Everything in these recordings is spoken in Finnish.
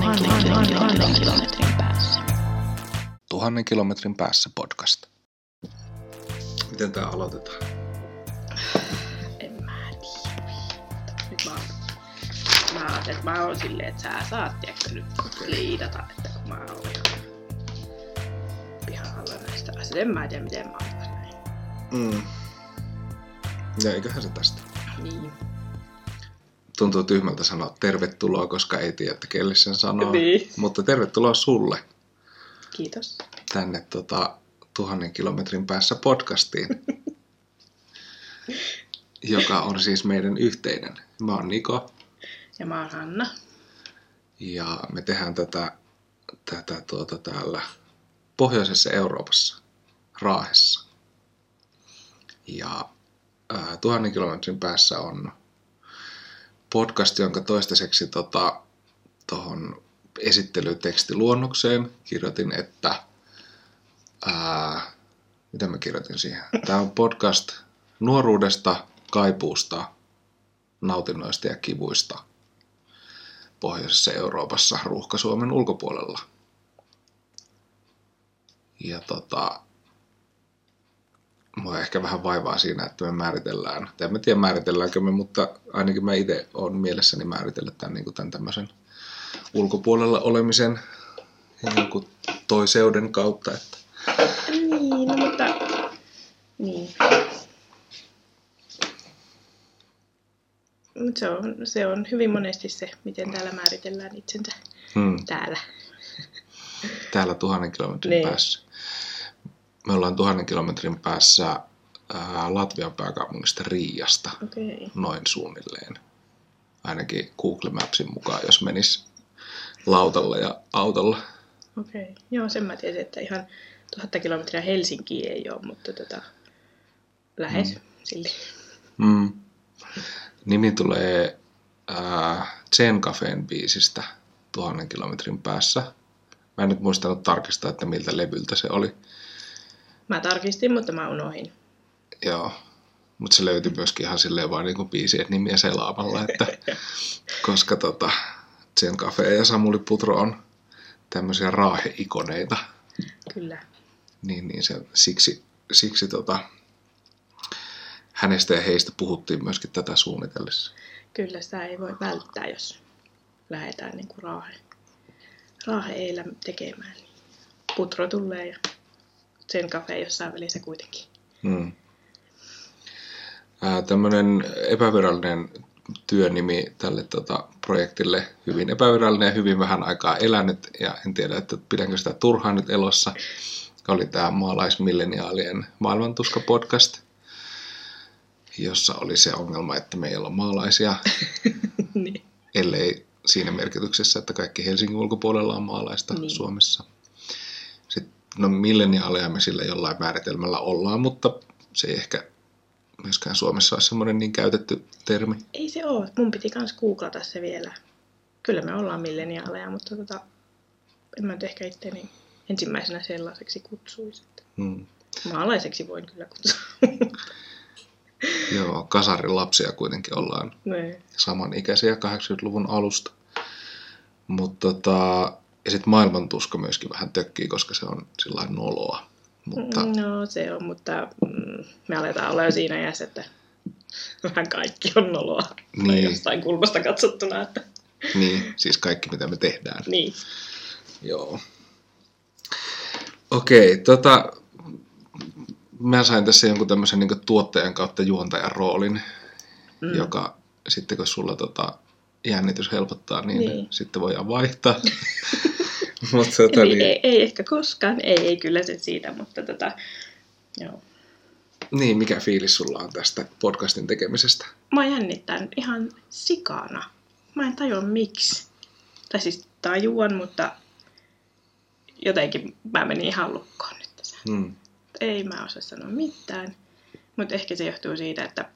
tuhannen, kilometrin päässä. Tuhannen kilometrin päässä podcast. Miten tämä aloitetaan? En mä tiedä. Nyt mä, oon- mä ajattelin, että mä oon silleen, että sä saat tiedätkö, nyt liidata, että kun mä oon ihan pihalla näistä asioista. En mä tiedä, miten mä oon näin. Mm. Ja eiköhän se tästä. Niin. Tuntuu tyhmältä sanoa tervetuloa, koska ei tiedä, että kelle sen sanoo. Niin. Mutta tervetuloa sulle Kiitos. tänne tota, tuhannen kilometrin päässä podcastiin. joka on siis meidän yhteinen. Mä oon Niko Ja mä oon Hanna. ja me tehdään tätä, tätä tuota täällä pohjoisessa Euroopassa, Raahessa. Ja ää, tuhannen kilometrin päässä on podcast, jonka toistaiseksi tota, tuohon esittelytekstiluonnokseen kirjoitin, että ää, mitä mä kirjoitin siihen? Tämä on podcast nuoruudesta, kaipuusta, nautinnoista ja kivuista pohjoisessa Euroopassa ruuhka-Suomen ulkopuolella. Ja tota, mua ehkä vähän vaivaa siinä, että me määritellään, tai en tiedä määritelläänkö me, mutta ainakin mä itse olen mielessäni määritellyt tämän, niin tämän tämmöisen ulkopuolella olemisen niin kuin toiseuden kautta, että Niin, no mutta... Niin. Mut se on, se on hyvin monesti se, miten täällä määritellään itsensä hmm, täällä. täällä tuhannen kilometrin Niin. päässä. Me ollaan tuhannen kilometrin päässä ää, Latvian pääkaupungista Riiasta. Okei. Okay. noin suunnilleen. Ainakin Google Mapsin mukaan, jos menis lautalla ja autolla. Okei. Okay. Joo, sen mä tiesin, että ihan tuhatta kilometriä Helsinkiin ei ole, mutta tota, lähes mm. silti. Mm. Nimi tulee ää, Zen Cafeen biisistä tuhannen kilometrin päässä. Mä en nyt muistanut tarkistaa, että miltä levyltä se oli. Mä tarkistin, mutta mä unohin. Joo. Mutta se löytyi myöskin ihan silleen vaan niinku biisien nimiä selaamalla, että koska tota, Zen Cafe ja Samuli Putro on tämmöisiä raahe-ikoneita. Kyllä. niin, niin se, siksi, siksi tota, hänestä ja heistä puhuttiin myöskin tätä suunnitellessa. Kyllä sitä ei voi välttää, jos lähdetään niin kuin raahe, raahe eillä tekemään. Niin putro tulee ja sen kafe jossain välissä kuitenkin. Hmm. Tämmöinen epävirallinen työnimi tälle tota, projektille, hyvin epävirallinen ja hyvin vähän aikaa elänyt, ja en tiedä, että pidänkö sitä turhaan nyt elossa, oli tämä maalaismilleniaalien maailmantuska-podcast, jossa oli se ongelma, että me ei olla maalaisia, niin. ellei siinä merkityksessä, että kaikki Helsingin ulkopuolella on maalaista niin. Suomessa. No milleniaaleja me sillä jollain määritelmällä ollaan, mutta se ei ehkä myöskään Suomessa ole semmoinen niin käytetty termi. Ei se ole. Mun piti kans googlata se vielä. Kyllä me ollaan milleniaaleja, mutta tota, en mä nyt ehkä itteni ensimmäisenä sellaiseksi kutsuisi. Hmm. Maalaiseksi voin kyllä kutsua. Joo, kasarin lapsia kuitenkin ollaan niin. samanikäisiä 80-luvun alusta. Mutta tota, ja sitten maailmantuska myöskin vähän tökkii, koska se on sillä noloa. Mutta No se on, mutta mm, me aletaan olla jo siinä iässä, että vähän kaikki on noloa. Tai Niin. jostain kulmasta katsottuna, että niin, siis kaikki mitä me tehdään. niin. Joo. Okei, tota, mä sain tässä jonkun tämmöisen niin tuottajan kautta juontajan roolin, Mm. joka sitten kun sulla tota, jännitys helpottaa, niin, Niin. niin. sitten voidaan vaihtaa. Mutta tota, Eli niin, ei, ei, ehkä koskaan, ei, ei kyllä se siitä, mutta tota, joo. niin, mikä fiilis sulla on tästä podcastin tekemisestä? Mä jännittän ihan sikana. Mä en tajua miksi. Tai siis tajuan, mutta jotenkin mä menin ihan lukkoon nyt tässä. Hmm. Ei mä osaa sanoa mitään. Mutta ehkä se johtuu siitä, että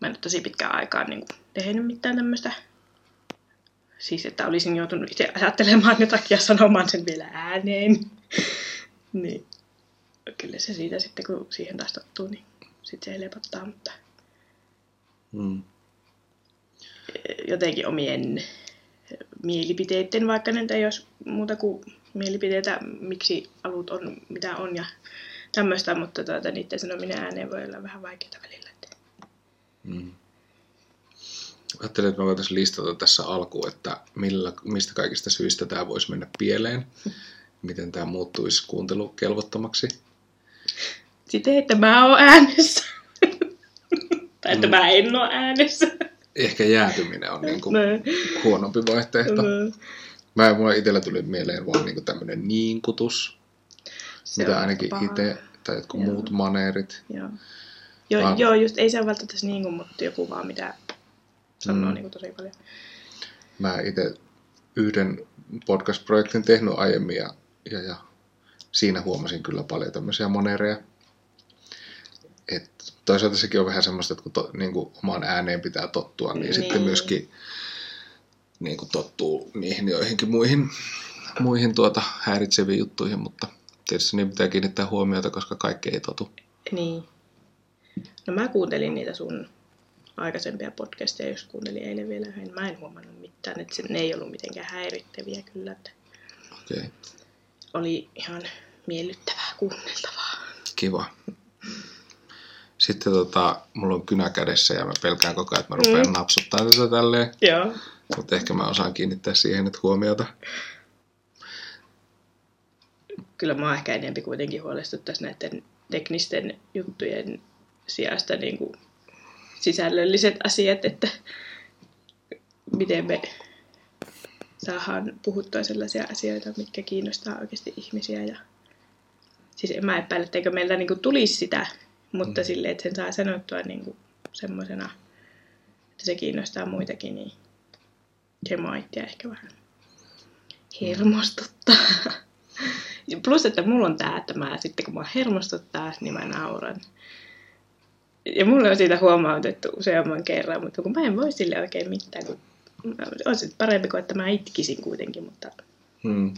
mä en ole tosi pitkään aikaan niin tehnyt mitään tämmöistä. Siis, että olisin joutunut itse ajattelemaan jotakin ja sanomaan sen vielä ääneen. niin. Kyllä se siitä sitten, kun siihen taas tottuu, niin sitten se helpottaa, mutta Hmm. jotenkin omien mielipiteiden, vaikka nyt ei olisi muuta kuin mielipiteitä, miksi alut on mitä on ja tämmöistä, mutta tuota, niiden sanominen ääneen voi olla vähän vaikeaa välillä. Mm. Ajattelin, että me voitaisiin listata tässä alkuun, että millä, mistä kaikista syistä tämä voisi mennä pieleen. Miten tämä muuttuisi kuuntelukelvottomaksi. Sitten, että mä oon äänessä. tai että mä en ole äänessä. Ehkä jäätyminen on niin kuin No. huonompi vaihtoehto. Mä, mulla itsellä tuli mieleen vaan niin tämmöinen niinkutus, Se mitä ainakin itse, tai jotkut Joo. muut maneerit. Joo. Joo, joo, just ei se ole välttämättä niin kuin, mutta joku vaan mitä sanoo Mm. niin kuin tosi paljon. Mä itse yhden podcast-projektin tehnyt aiemmin ja, ja, ja siinä huomasin kyllä paljon tämmöisiä manereja. Et toisaalta sekin on vähän semmoista, että kun to, niin kuin omaan ääneen pitää tottua, niin, niin. sitten myöskin niin kuin tottuu niihin joihinkin muihin, muihin tuota häiritseviin juttuihin, mutta tietysti niin pitää kiinnittää huomiota, koska kaikki ei totu. Niin. No mä kuuntelin niitä sun aikaisempia podcasteja, jos kuuntelin eilen vielä yhden. Mä en huomannut mitään, että se, ne ei ollut mitenkään häirittäviä kyllä. Että Okei, okay. oli ihan miellyttävää kuunneltavaa. kiva. Sitten tota, mulla on kynä kädessä ja mä pelkään koko ajan, että mä rupean Mm. napsuttaa tätä tälleen. Joo. Mutta ehkä mä osaan kiinnittää siihen nyt huomiota. Kyllä mä ehkä enemmän kuitenkin huolestuttaisi näiden teknisten juttujen sijasta niin kuin sisällölliset asiat, että miten me saadaan puhuttua sellaisia asioita, mitkä kiinnostaa oikeasti ihmisiä. Ja... Siis en mä epäile, etteikö meiltä niin kuin tulisi sitä, mutta Mm. mm. silleen, että sen saa sanottua niin kuin semmoisena, että se kiinnostaa muitakin, niin se mua itseä ehkä vähän hermostuttaa. Ja Plus, että mulla on tää, että mä sitten kun mä hermostuttaa, niin mä nauran. Ja mulle on siitä huomautettu useamman kerran, mutta kun mä en voi sille oikein mitään, kun on se parempi kuin että mä itkisin kuitenkin, mutta Hmm.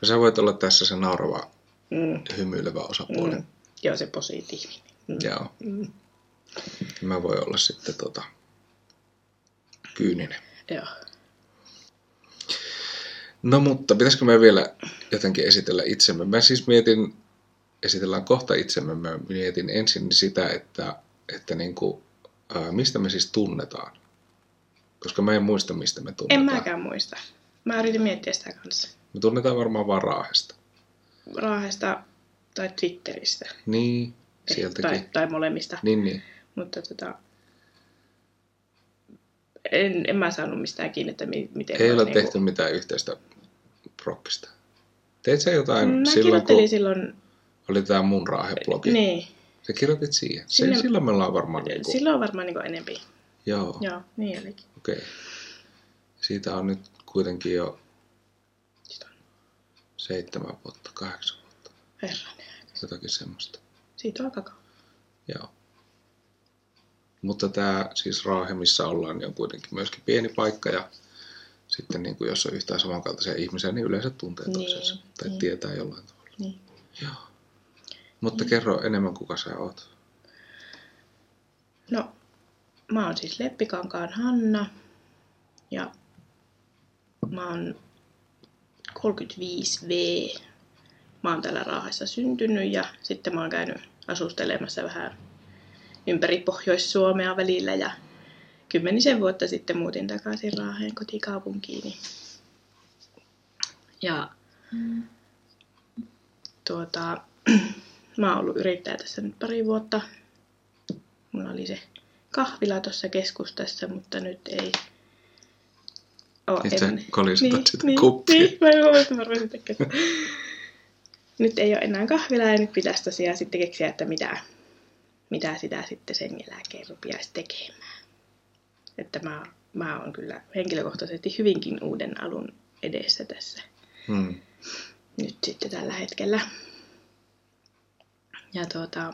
No sä voit olla tässä se naurava, mm, hymyilevä osapuoli. mm, joo se positiivinen. Mm, Joo. mm, Mä voin olla sitten tota, kyyninen. joo. No mutta pitäisikö me vielä jotenkin esitellä itsemme? Mä siis mietin, esitellään kohta itsemme, mä mietin ensin sitä, että, että niin kuin, ää, mistä me siis tunnetaan. Koska mä en muista, mistä me En tunnetaan. mäkään muista. Mä yritin miettiä sitä kanssa. Me tunnetaan varmaan vaan Raahesta. Raahesta tai Twitteristä. Niin, sieltäkin. Tai, tai molemmista. Niin, niin. Mutta tota, en, en mä saanut mistään kiinni, että mi, miten Ei ole niinku- tehty mitään yhteistä prokkista. Teit sä jotain Mä silloin, kun silloin, oli tämä mun Raahe-blogi? niin, Sä kirjoitit siihen. Se, Sinne- silloin me ollaan varmaan... Niin kuin, silloin on varmaan niinku enempi. Joo, Joo, niin olikin. okei. Okay. Siitä on nyt kuitenkin jo seitsemän vuotta, kahdeksan vuotta. herranen. Jotakin semmoista. Siitä on aika. Joo. Mutta tämä siis Raahe, missä ollaan, niin on kuitenkin myöskin pieni paikka ja sitten niin kuin jos on yhtään samankaltaisia ihmisiä, niin yleensä tuntee Niin, toisensa tai niin. tietää jollain tavalla. Niin. Joo. Mutta kerro enemmän, kuka sä oot. No, mä oon siis Leppikankaan Hanna ja mä oon 35V. Mä oon täällä Raahassa syntynyt ja sitten mä oon käynyt asustelemassa vähän ympäri Pohjois-Suomea välillä ja kymmenisen vuotta sitten muutin takaisin Raaheen kotikaupunkiini. Ja tuota, mä oon ollut yrittäjä tässä nyt pari vuotta. Mulla oli se kahvila tuossa keskustassa, mutta nyt ei ole Nyt sä enää. kolistutat sitä niin, kuppia. Niin, mä en mä. Nyt ei ole enää kahvilaa ja nyt pitäisi tosiaan sitten keksiä, että mitä, mitä sitä sitten sen jälkeen rupiaisi tekemään. Että mä, mä oon kyllä henkilökohtaisesti hyvinkin uuden alun edessä tässä Hmm. nyt sitten tällä hetkellä. Ja tuota...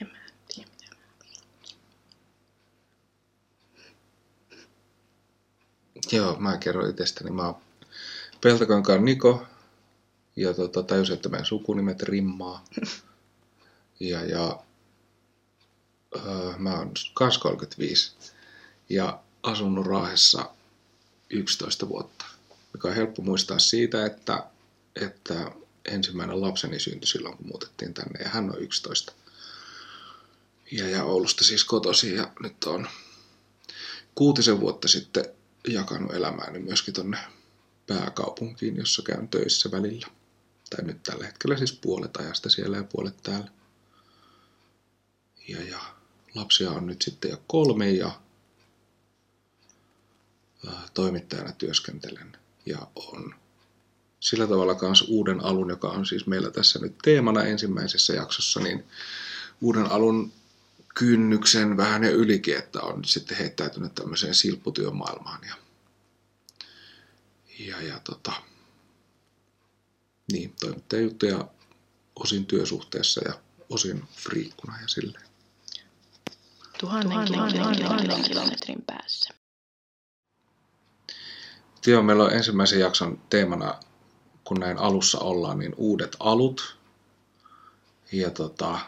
En mä tiedä mitä mä... Joo, mä kerron itsestäni. Mä oon Peltokankaan Niko ja tota, tajusin, että meidän sukunimet rimmaa. Ja, ja öö, mä oon kans 35 ja asunut Raahessa 11 vuotta, mikä on helppo muistaa siitä, että, että ensimmäinen lapseni syntyi silloin, kun muutettiin tänne ja hän on 11. Ja, ja Oulusta siis kotosi ja nyt on kuutisen vuotta sitten jakanut elämääni myöskin tonne pääkaupunkiin, jossa käyn töissä välillä. Tai nyt tällä hetkellä siis puolet ajasta siellä ja puolet täällä. Ja, ja lapsia on nyt sitten jo kolme ja toimittajana työskentelen ja on sillä tavalla myös uuden alun, joka on siis meillä tässä nyt teemana ensimmäisessä jaksossa, niin uuden alun kynnyksen vähän ja ylikin, että on sitten heittäytynyt tämmöiseen silpputyömaailmaan ja, ja, ja tota, niin, toimittajajuttuja osin työsuhteessa ja osin friikkuna ja silleen. Tuhannen, tuhannen, tuhannen, tuhannen kilometrin päässä. Joo, meillä on ensimmäisen jakson teemana, kun näin alussa ollaan, niin uudet alut. Ja tota,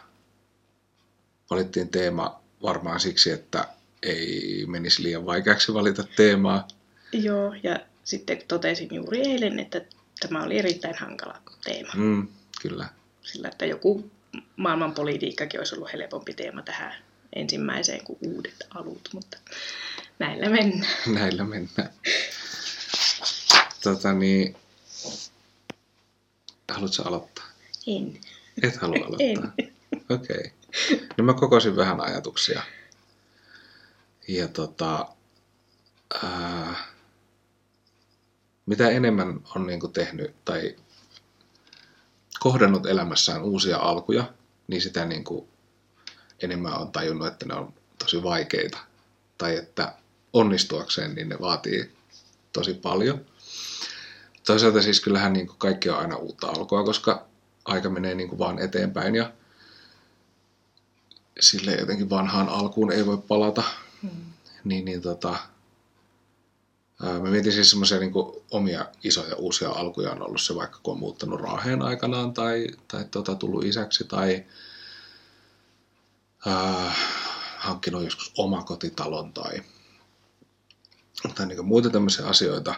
valittiin teema varmaan siksi, että ei menisi liian vaikeaksi valita teemaa. Joo, ja sitten totesin juuri eilen, että tämä oli erittäin hankala teema. Mm, kyllä. Sillä, että joku maailmanpolitiikkakin olisi ollut helpompi teema tähän ensimmäiseen kuin uudet alut, mutta näillä mennään. Näillä mennään. Tota niin, haluatko aloittaa? En. Et halua aloittaa? En. Okei. Okay. No mä kokosin vähän ajatuksia. Ja tota, ää, mitä enemmän on niinku tehnyt tai kohdannut elämässään uusia alkuja, niin sitä niinku enemmän on tajunnut, että ne on tosi vaikeita. Tai että onnistuakseen, niin ne vaatii tosi paljon. Toisaalta siis kyllähän niin kuin kaikki on aina uutta alkua, koska aika menee niin kuin vaan eteenpäin ja sille jotenkin vanhaan alkuun ei voi palata. Hmm. Niin, niin tota, ää, mä mietin siis semmoisia niin omia isoja uusia alkuja on ollut se vaikka kun on muuttanut Raaheen aikanaan tai, tai tota, tullut isäksi tai ää, hankkinut joskus omakotitalon tai, tai niin muita tämmöisiä asioita.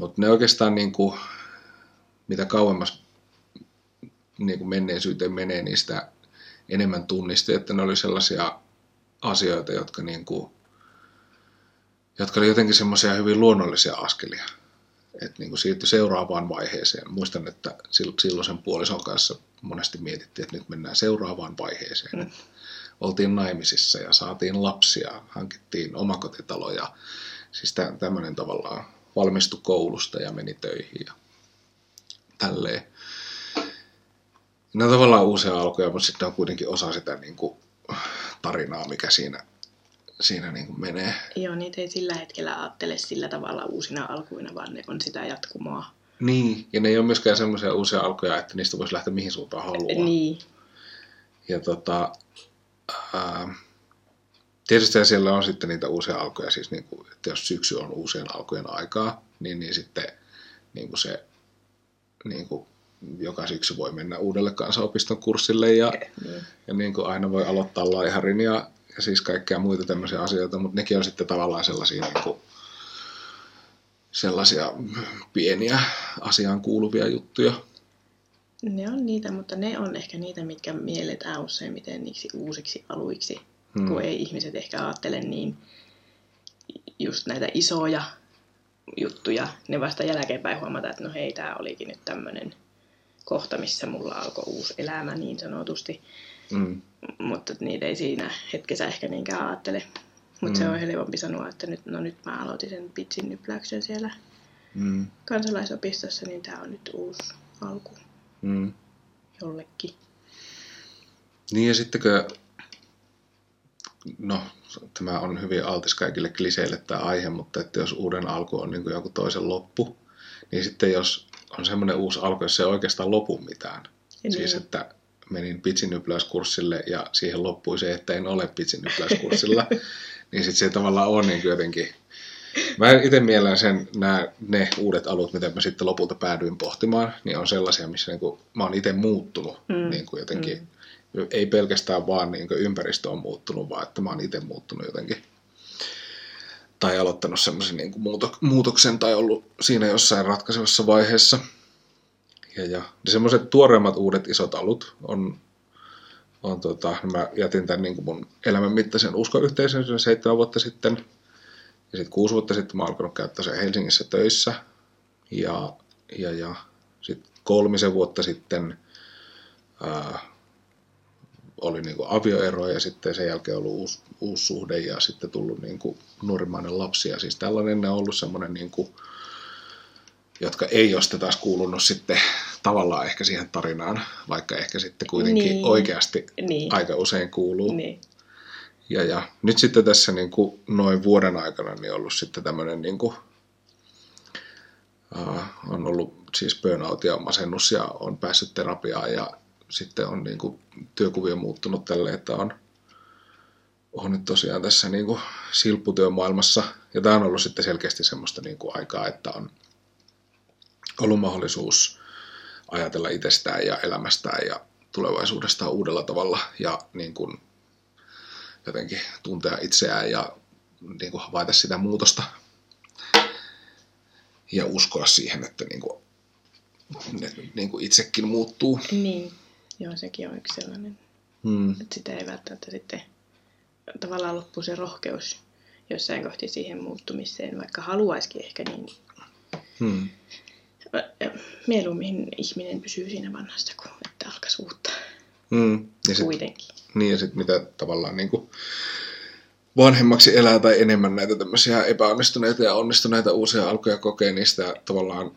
Mutta ne oikeastaan niin kuin, mitä kauemmas niin kuin menneisyyteen menee, niin sitä enemmän tunnisti, että ne oli sellaisia asioita, jotka, niin kuin, jotka oli jotenkin semmoisia hyvin luonnollisia askelia. Että niin kuin siirtyi seuraavaan vaiheeseen. Muistan, että silloin sen puolison kanssa monesti mietittiin, että nyt mennään seuraavaan vaiheeseen. Mm. Oltiin naimisissa ja saatiin lapsia, hankittiin omakotitalo ja siis tämmöinen tavallaan valmistui koulusta ja meni töihin ja tälleen. Ne on tavallaan uusia alkuja, mutta sitten on kuitenkin osa sitä niin kuin, tarinaa, mikä siinä, siinä niin kuin menee. Joo, niitä ei sillä hetkellä ajattele sillä tavalla uusina alkuina, vaan ne on sitä jatkumoa. Niin, ja ne ei ole myöskään semmoisia uusia alkuja, että niistä voisi lähteä mihin suuntaan haluaa. Niin. Ja tota, ää, tietysti siellä on sitten niitä uusia alkuja, siis niin kuin, että jos syksy on uusien alkujen aikaa, niin, niin sitten niin kuin se niin kuin joka syksy voi mennä uudelle kansanopiston kurssille ja, mm. ja niin kuin aina voi aloittaa laiharin ja, ja siis kaikkea muita tämmöisiä asioita, mutta nekin on sitten tavallaan sellaisia, niin kuin, sellaisia pieniä asiaan kuuluvia juttuja. Ne on niitä, mutta ne on ehkä niitä, mitkä mielletään useimmiten niiksi uusiksi aluiksi, hmm. kun ei ihmiset ehkä ajattele niin just näitä isoja juttuja. Ne vasta jälkeenpäin huomata, että no hei, tämä olikin nyt tämmöinen kohta, missä mulla alkoi uusi elämä niin sanotusti. Mm. Mutta niitä ei siinä hetkessä ehkä niinkään ajattele. Mutta mm. se on helpompi sanoa, että nyt, no nyt mä aloitin sen pitsin nypläyksen siellä mm. kansalaisopistossa, niin tämä on nyt uusi alku mm. jollekin. Niin ja sittenkö, no tämä on hyvin altis kaikille kliseille tämä aihe, mutta että jos uuden alku on niin kuin joku toisen loppu, niin sitten jos on semmoinen uusi alku, jos se ei oikeastaan lopu mitään. Niin. Siis että menin pitsinnypläyskurssille ja siihen loppui se, että en ole pitsinnypläyskurssilla, niin sitten se tavallaan on niin jotenkin... Mä itse mielen sen, nämä, ne uudet alut, mitä mä sitten lopulta päädyin pohtimaan, niin on sellaisia, missä niin kuin, mä oon itse muuttunut mm. niin kuin jotenkin mm. Ei pelkästään vaan niin ympäristö on muuttunut, vaan että mä oon itse muuttunut jotenkin. Tai aloittanut semmoisen niin muutoksen tai ollut siinä jossain ratkaisevassa vaiheessa. Ja, ja semmoiset tuoreimmat uudet isot alut on, on tota, mä jätin tämän niin mun elämän mittaisen uskoyhteisön seitsemän vuotta sitten. Ja sitten kuusi vuotta sitten mä alkanut käyttää sen Helsingissä töissä. Ja, ja, ja sitten kolmisen vuotta sitten ää, oli niin kuin avioero ja sitten sen jälkeen ollut uusi, uusi suhde ja sitten tullut niin kuin nuorimmainen lapsi. Ja siis tällainen on ollut semmoinen, niin kuin, jotka ei ole sitten taas kuulunut sitten tavallaan ehkä siihen tarinaan, vaikka ehkä sitten kuitenkin niin. oikeasti niin. aika usein kuuluu. Niin. Ja, ja nyt sitten tässä niin kuin noin vuoden aikana niin ollut sitten tämmöinen niin kuin, uh, on ollut siis burnout ja masennus ja on päässyt terapiaan ja sitten on niin kuin työkuvio muuttunut tälle, että on, on nyt tosiaan tässä niin kuin silpputyömaailmassa. Ja tämä on ollut sitten selkeästi semmoista niin kuin aikaa, että on ollut mahdollisuus ajatella itsestään ja elämästään ja tulevaisuudestaan uudella tavalla ja niin kuin jotenkin tuntea itseään ja niin kuin havaita sitä muutosta ja uskoa siihen, että niin kuin, ne, niin kuin itsekin muuttuu. Niin. Joo, sekin on yksi sellainen. Hmm. Että sitä ei välttämättä sitten tavallaan loppu se rohkeus jossain kohti siihen muuttumiseen, vaikka haluaisikin ehkä niin. Hmm. Mieluummin ihminen pysyy siinä vanhasta kuin että alkaisi uutta. Hmm. Ja sit, Kuitenkin. Niin ja sitten mitä tavallaan niin kuin vanhemmaksi elää tai enemmän näitä tämmöisiä epäonnistuneita ja onnistuneita uusia alkuja kokee, niin sitä tavallaan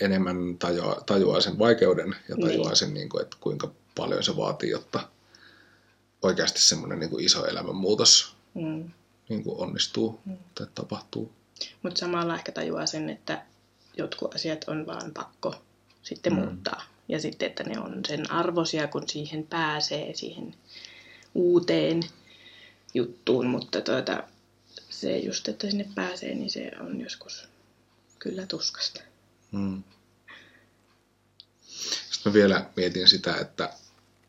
enemmän tajuaa, tajuaa sen vaikeuden ja niin. tajuaa niin. sen, niin kuin, että kuinka paljon se vaatii, jotta oikeasti semmoinen niin kuin iso elämänmuutos mm. niin kuin onnistuu mm. tai tapahtuu. Mutta samalla ehkä tajuaa sen, että jotkut asiat on vaan pakko sitten mm. muuttaa. Ja sitten, että ne on sen arvosia, kun siihen pääsee, siihen uuteen juttuun. Mutta tuota, se just, että sinne pääsee, niin se on joskus kyllä tuskasta. Hmm. Sitten mä vielä mietin sitä, että,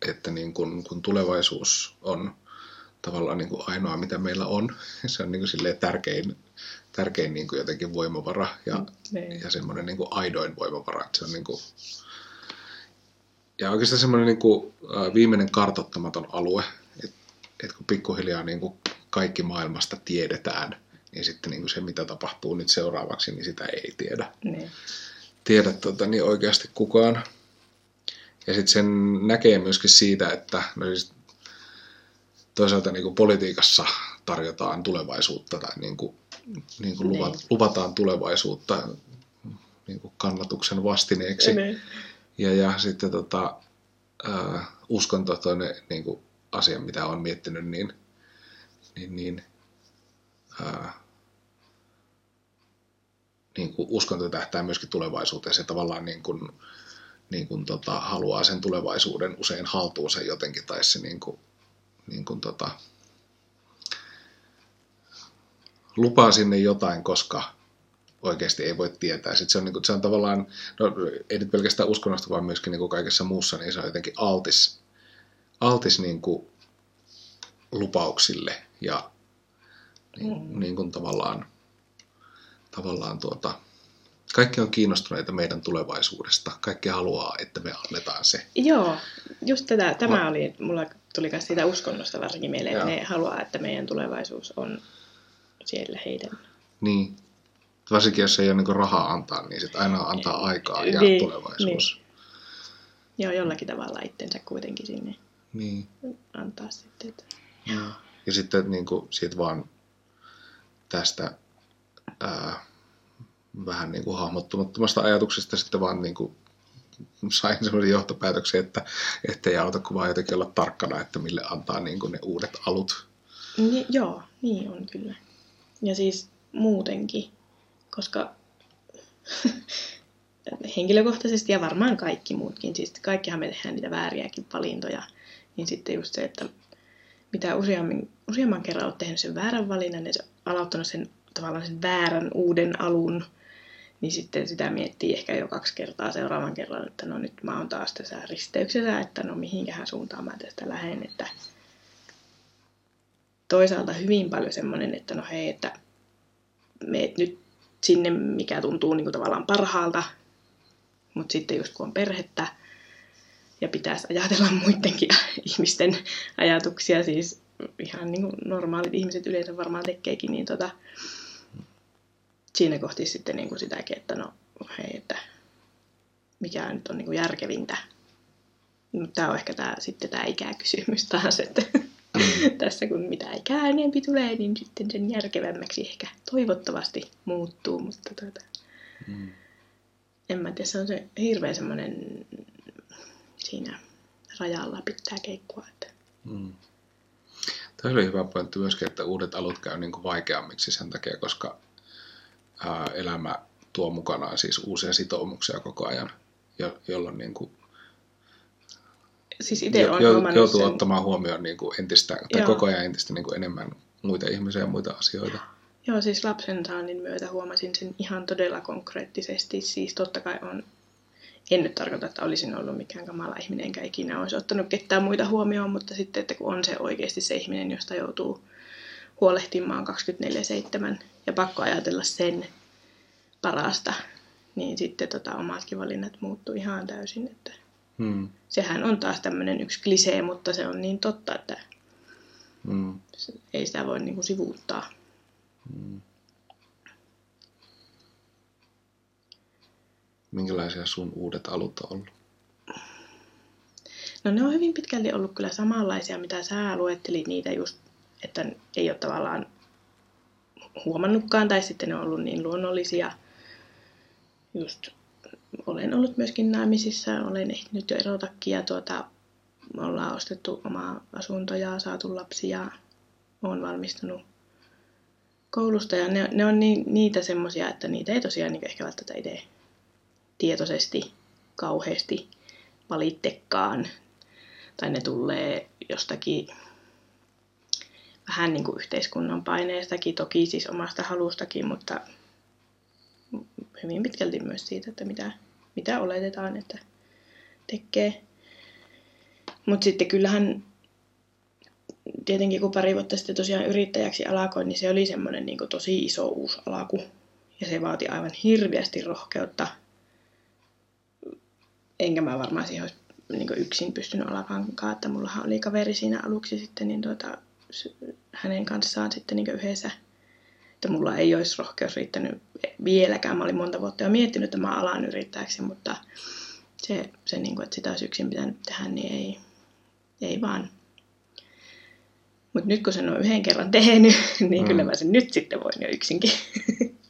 että niin kun, kun tulevaisuus on tavallaan niin kuin ainoa, mitä meillä on, se on niin kuin tärkein, tärkein niin kuin jotenkin voimavara ja, mm, ja semmoinen niin kuin aidoin voimavara. Että se on niin kuin, ja oikeastaan semmoinen niin kuin, viimeinen kartottamaton alue, että et kun pikkuhiljaa niin kuin kaikki maailmasta tiedetään, niin sitten niin kuin se, mitä tapahtuu nyt seuraavaksi, niin sitä ei tiedä. Niin tiedä tota, niin oikeasti kukaan. Ja sitten sen näkee myöskin siitä, että no siis toisaalta niin kuin politiikassa tarjotaan tulevaisuutta tai niin kuin, niin kuin niin. luvataan tulevaisuutta niin kuin kannatuksen vastineeksi. Niin. Ja, ja sitten tota, äh, uskonto toinen niin kuin asia, mitä olen miettinyt, niin, niin, niin niin kuin uskonto tähtää myöskin tulevaisuuteen. Se tavallaan niin kuin, niin kuin tota, haluaa sen tulevaisuuden usein haltuunsa jotenkin, tai se niin kuin, niin kuin tota, lupaa sinne jotain, koska oikeasti ei voi tietää. Sitten se on, niin kuin, se on tavallaan, no, ei nyt pelkästään uskonnosta, vaan myöskin niin kuin kaikessa muussa, niin se on jotenkin altis, altis niin kuin lupauksille ja niin, mm. niin kuin tavallaan tavallaan tuota, kaikki on kiinnostuneita meidän tulevaisuudesta. Kaikki haluaa, että me annetaan se. Joo, just tätä, tämä Ma... oli, mulla tuli myös siitä uskonnosta varsinkin mieleen, että ne haluaa, että meidän tulevaisuus on siellä heidän. Niin, varsinkin jos ei ole niin rahaa antaa, niin sitten aina antaa aikaa ja niin, tulevaisuus. Niin. Joo, jollakin tavalla itsensä kuitenkin sinne niin. antaa sitten. Että... Ja, ja sitten niin kuin, siitä vaan tästä ää, vähän niin kuin hahmottumattomasta ajatuksesta sitten vaan niin kuin sain sellaisen johtopäätöksen, että ei auta kuin vaan jotenkin olla tarkkana, että mille antaa niin kuin ne uudet alut. Ni, joo, niin on kyllä. Ja siis muutenkin, koska henkilökohtaisesti ja varmaan kaikki muutkin, siis kaikkihan me tehdään niitä vääriäkin valintoja, niin sitten just se, että mitä useammin, useamman kerran olet tehnyt sen väärän valinnan ja aloittanut sen tavallaan sen väärän uuden alun, niin sitten sitä miettii ehkä jo kaksi kertaa seuraavan kerran, että no nyt mä oon taas tässä risteyksessä, että no mihinkähän suuntaan mä tästä lähden, että toisaalta hyvin paljon semmoinen, että no hei, että meet nyt sinne, mikä tuntuu niin kuin tavallaan parhaalta, mutta sitten just kun on perhettä ja pitäisi ajatella muidenkin ihmisten ajatuksia, siis ihan niin kuin normaalit ihmiset yleensä varmaan tekeekin, niin tota, siinä kohti sitten niin kuin sitäkin, että no hei, että mikä nyt on niin kuin järkevintä. Mutta tämä on ehkä tämä, sitten tämä ikäkysymys taas, että mm. tässä kun mitä ikää enempi tulee, niin sitten sen järkevämmäksi ehkä toivottavasti muuttuu, mutta tuota, mm. en mä tiedä, se on se hirveä semmoinen siinä rajalla pitää keikkua. Että... Mm. Tämä oli hyvä pointti myöskin, että uudet alut käy niin kuin vaikeammiksi sen takia, koska ää, elämä tuo mukanaan siis uusia sitoumuksia koko ajan, jo, jolloin niin kuin, siis itse on jo, joutuu sen... ottamaan huomioon niin kuin entistä, tai Joo. koko ajan entistä niin kuin enemmän muita ihmisiä ja muita asioita. Joo, siis lapsen saannin myötä huomasin sen ihan todella konkreettisesti. Siis totta kai on, en nyt tarkoita, että olisin ollut mikään kamala ihminen, enkä ikinä olisi ottanut ketään muita huomioon, mutta sitten, että kun on se oikeasti se ihminen, josta joutuu huolehtimaan 24-7 ja pakko ajatella sen parasta, niin sitten tota, omatkin valinnat muuttuu ihan täysin. Että hmm. Sehän on taas tämmöinen yksi klisee, mutta se on niin totta, että hmm. ei sitä voi niin kuin sivuuttaa. Hmm. Minkälaisia sun uudet alut on ollut? No ne on hyvin pitkälti ollut kyllä samanlaisia, mitä sä luettelit niitä just, että ei ole tavallaan huomannutkaan, tai sitten ne on ollut niin luonnollisia. Just olen ollut myöskin naimisissa, olen ehtinyt jo erotakin ja tuota, me ollaan ostettu omaa asuntoja, saatu lapsia, olen valmistunut koulusta ja ne, ne on ni, niitä semmoisia, että niitä ei tosiaan niin ehkä välttämättä itse tietoisesti kauheasti valittekaan. Tai ne tulee jostakin vähän niin kuin yhteiskunnan paineestakin, toki siis omasta halustakin, mutta hyvin pitkälti myös siitä, että mitä, mitä oletetaan, että tekee. Mutta sitten kyllähän tietenkin kun pari vuotta sitten tosiaan yrittäjäksi alakoin, niin se oli semmoinen niin tosi iso uusi alaku. Ja se vaati aivan hirveästi rohkeutta. Enkä mä varmaan siihen olisi niin yksin pystynyt alakankaan, että mullahan oli kaveri siinä aluksi sitten, niin tuota, hänen kanssaan sitten niin yhdessä. Että mulla ei olisi rohkeus riittänyt vieläkään. Mä olin monta vuotta jo miettinyt että mä alan yrittäjäksi, mutta se, se niin kuin, että sitä olisi yksin pitänyt tehdä, niin ei, ei vaan. Mutta nyt kun sen on yhden kerran tehnyt, niin mm. kyllä mä sen nyt sitten voin jo yksinkin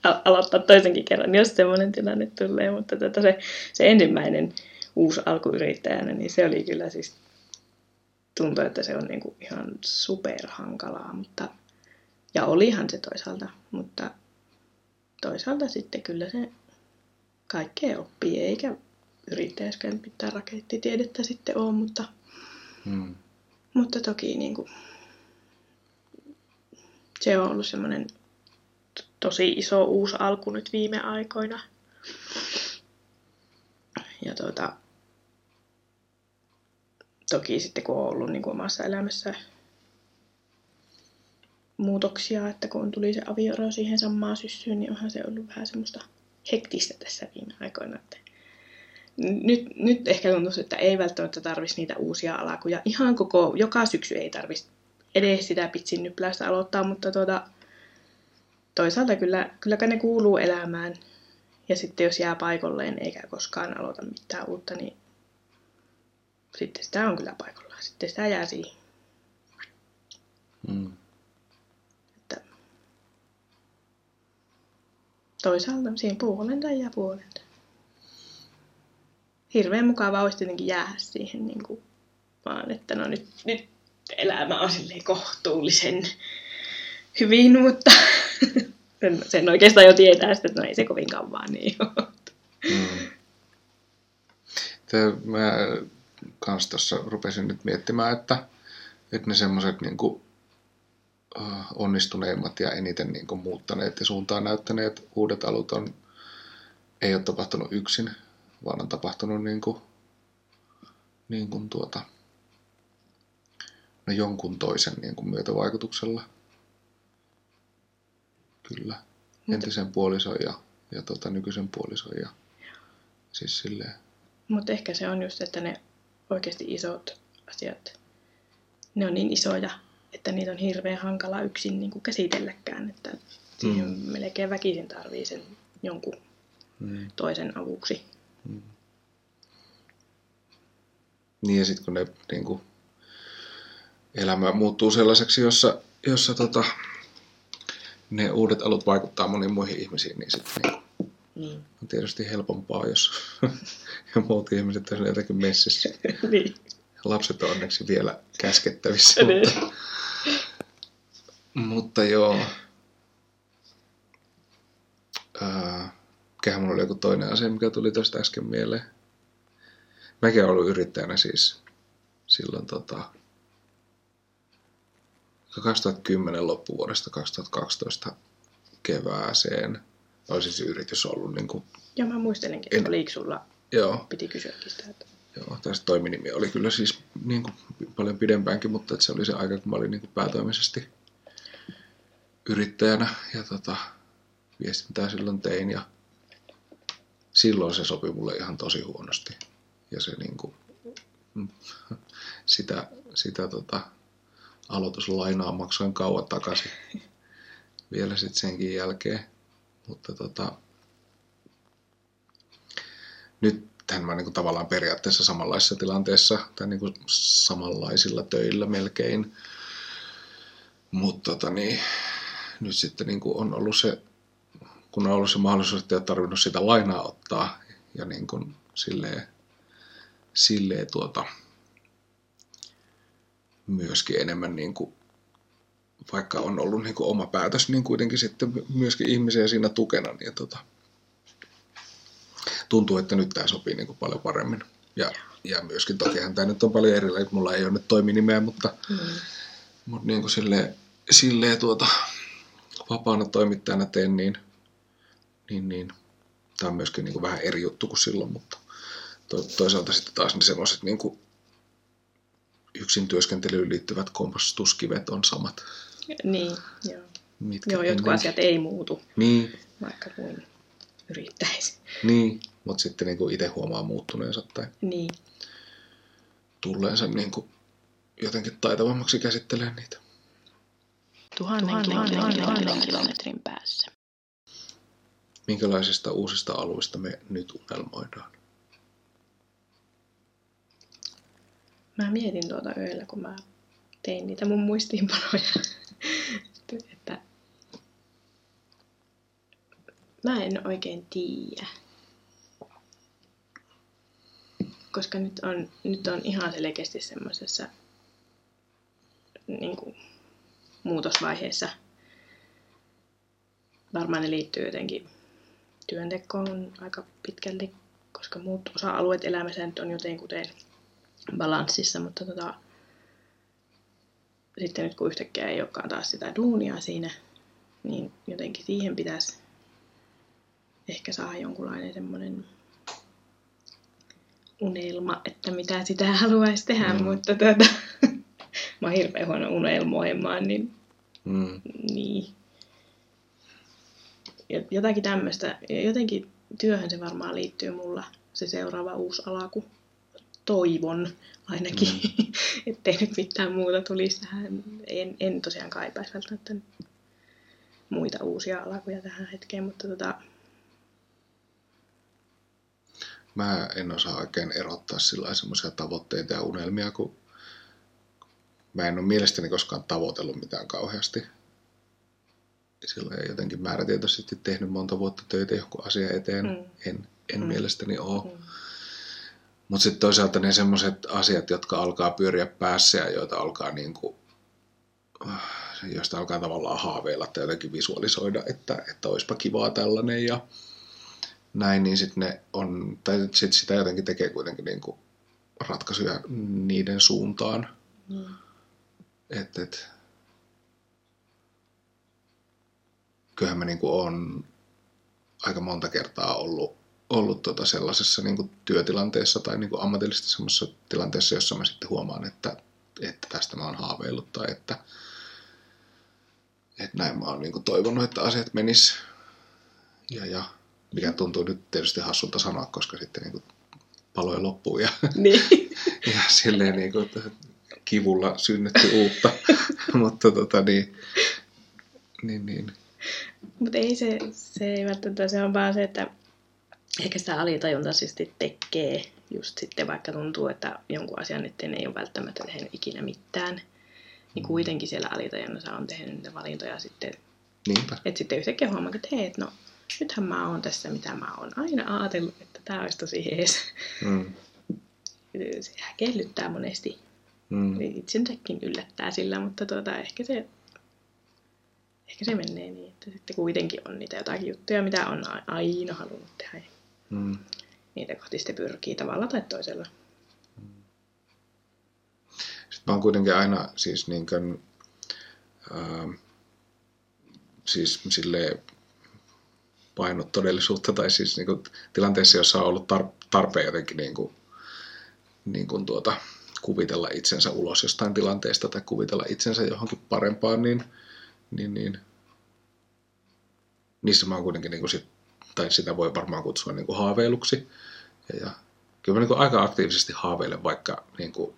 aloittaa toisenkin kerran, jos semmoinen tilanne tulee. Mutta tota se, se ensimmäinen uusi alkuyrittäjänä, niin se oli kyllä siis tuntuu, että se on niin kuin ihan superhankalaa, mutta ja olihan se toisaalta, mutta toisaalta sitten kyllä se kaikkea oppii, eikä yrittäjäskään pitää rakettitiedettä sitten ole, mutta, hmm. mutta toki niin kuin, se on ollut semmoinen tosi iso uusi alku nyt viime aikoina. Ja tuota, toki sitten kun on ollut niin kuin omassa elämässä muutoksia, että kun tuli se avioero siihen samaan syssyyn, niin onhan se ollut vähän semmoista hektistä tässä viime aikoina. Että nyt, nyt ehkä tuntuu, että ei välttämättä tarvitsisi niitä uusia alakuja. Ihan koko, joka syksy ei tarvitsisi edes sitä pitsin nyplästä aloittaa, mutta tuota, toisaalta kyllä, kyllä ne kuuluu elämään. Ja sitten jos jää paikolleen eikä koskaan aloita mitään uutta, niin sitten sitä on kyllä paikallaan. Sitten sitä jää siihen. Mm. Että toisaalta siihen puolenta ja puolenta. Hirveän mukavaa olisi tietenkin jäädä siihen, niin kuin, vaan että no nyt, nyt elämä on silleen kohtuullisen hyvin, mutta sen, sen oikeastaan jo tietää että no ei se kovin kauan niin ole. Mm. Tämä, mä kanssa tuossa rupesin nyt miettimään, että, että ne semmoiset niin onnistuneimmat ja eniten niin kuin, muuttaneet ja suuntaan näyttäneet uudet alut on ei ole tapahtunut yksin, vaan on tapahtunut niin kuin, niin kuin tuota, no jonkun toisen niin kuin myötävaikutuksella. Kyllä. Entisen puolison ja, ja tota, nykyisen puolison ja siis silleen. Mutta ehkä se on just, että ne oikeasti isot asiat, ne on niin isoja, että niitä on hirveän hankala yksin niin kuin käsitelläkään. Että siihen mm. melkein väkisin tarvii sen jonkun mm. toisen avuksi. Mm. Niin ja sitten kun ne niin kuin, elämä muuttuu sellaiseksi, jossa, jossa tota, ne uudet alut vaikuttaa moniin muihin ihmisiin, niin sitten niin niin. on tietysti helpompaa, jos muut ihmiset on jotenkin messissä. niin. Lapset on onneksi vielä käskettävissä, niin. mutta, mutta joo. Äh, mikähän mulla oli joku toinen asia, mikä tuli tuosta äsken mieleen. Mäkin olen ollut yrittäjänä siis silloin tota, 2010 loppuvuodesta 2012 kevääseen. Oli siis yritys ollut niin kuin... Joo, mä muistelenkin, että en... oliko sulla... Joo. Piti kysyäkin sitä. Että... Joo, tästä toiminimi oli kyllä siis niin kuin paljon pidempäänkin, mutta että se oli se aika, kun mä olin niin kuin päätoimisesti yrittäjänä ja tota, viestintää silloin tein ja silloin se sopi mulle ihan tosi huonosti. Ja se niin kuin, sitä, sitä tota, aloituslainaa maksoin kauan takaisin vielä sitten senkin jälkeen. Mutta tota, nyt mä niin kuin tavallaan periaatteessa samanlaisessa tilanteessa tai niin kuin samanlaisilla töillä melkein. Mutta tota, niin, nyt sitten niin kuin on ollut se, kun on ollut se mahdollisuus, että ei tarvinnut sitä lainaa ottaa ja niin kuin silleen, silleen tuota, myöskin enemmän niin kuin, vaikka on ollut niin kuin oma päätös, niin kuitenkin sitten myöskin ihmisiä siinä tukena, niin tota, tuntuu, että nyt tämä sopii niin kuin paljon paremmin. Ja, ja myöskin tokihan tämä nyt on paljon erilainen, mulla ei ole nyt toiminimeä, mutta, mm. mutta niin kuin silleen, silleen tuota, vapaana toimittajana teen, niin, niin, niin tämä on myöskin niin kuin vähän eri juttu kuin silloin, mutta to, toisaalta sitten taas ne semmoiset niin kuin yksin työskentelyyn liittyvät kompastuskivet on samat. Niin, joo. Mitkä joo, jotkut asiat ei muutu, niin. vaikka kuin yrittäisi. Niin, mutta sitten niin itse huomaa muuttuneensa tai niin. tulleensa niin kuin jotenkin taitavammaksi käsittelemään niitä. Tuhannen, tuhannen, tuhannen, tuhannen kilometrin päässä. Minkälaisista uusista alueista me nyt unelmoidaan? Mä mietin tuota yöllä, kun mä tein niitä mun muistiinpanoja, että mä en oikein tiedä. Koska nyt on, nyt on ihan selkeästi semmoisessa niin kuin, muutosvaiheessa. Varmaan ne liittyy jotenkin työntekoon aika pitkälti, koska muut osa-alueet elämässä nyt on jotenkin balanssissa, mutta tota, sitten nyt kun yhtäkkiä ei olekaan taas sitä duunia siinä, niin jotenkin siihen pitäisi ehkä saada jonkunlainen semmoinen unelma, että mitä sitä haluaisi tehdä, mm. mutta tuota, mä oon hirveän huono unelmoimaan, niin, mm. niin. Jotakin tämmöistä, jotenkin työhön se varmaan liittyy mulla, se seuraava uusi alaku toivon ainakin, mm. ettei nyt mitään muuta tulisi tähän. En, en tosiaan kaipaisi välttämättä muita uusia alakuja tähän hetkeen, mutta tota... Mä en osaa oikein erottaa sillä semmoisia tavoitteita ja unelmia, kun mä en ole mielestäni koskaan tavoitellut mitään kauheasti. Silloin ei jotenkin määrätietoisesti tehnyt monta vuotta töitä joku asia eteen. Mm. En, en mm. mielestäni ole. Mm mutta sitten toisaalta ne semmoiset asiat, jotka alkaa pyöriä päässä ja joita alkaa niin kuin, joista alkaa tavallaan haaveilla tai jotenkin visualisoida, että, että olisipa kivaa tällainen ja näin, niin sitten ne on, tai sit sitä jotenkin tekee kuitenkin niin kuin ratkaisuja niiden suuntaan. Mm. Että et, kyllähän mä niin kuin on aika monta kertaa ollut ollut tota sellaisessa niin kuin työtilanteessa tai niin kuin ammatillisesti sellaisessa tilanteessa, jossa mä sitten huomaan, että, että tästä mä oon haaveillut tai että, että näin mä oon niin kuin toivonut, että asiat menis. Ja, ja mikä tuntuu nyt tietysti hassulta sanoa, koska sitten niin kuin paloja loppuu ja, Niin. ja silleen niin kuin, kivulla synnytty uutta. Mutta tota niin, niin, niin. Mutta ei se, se ei välttämättä, se on vaan se, että ehkä sitä alitajuntaisesti tekee just sitten, vaikka tuntuu, että jonkun asian eteen ei ole välttämättä tehnyt ikinä mitään, niin kuitenkin siellä alitajunnassa on tehnyt niitä valintoja sitten, Niinpä. että sitten yhtäkkiä huomaa, että hei, et no nythän mä oon tässä, mitä mä oon aina ajatellut, että tämä olisi tosi jees. Mm. Se häkellyttää monesti. Mm. Itsensäkin yllättää sillä, mutta tuota, ehkä se ehkä se menee niin, että sitten kuitenkin on niitä jotakin juttuja, mitä on aina halunnut tehdä. Mm. Niitä kohti sitten pyrkii tavalla tai toisella. Sitten mä oon kuitenkin aina siis niin kuin, ää, siis sille painot todellisuutta tai siis niin kuin, tilanteessa, jossa on ollut tar- tarpeen jotenkin niin kuin, niin kuin tuota, kuvitella itsensä ulos jostain tilanteesta tai kuvitella itsensä johonkin parempaan, niin, niin, niin niissä mä oon kuitenkin niin kuin sit, tai sitä voi varmaan kutsua niin kuin haaveiluksi. Ja, ja kyllä mä niin kuin aika aktiivisesti haaveilen vaikka niin kuin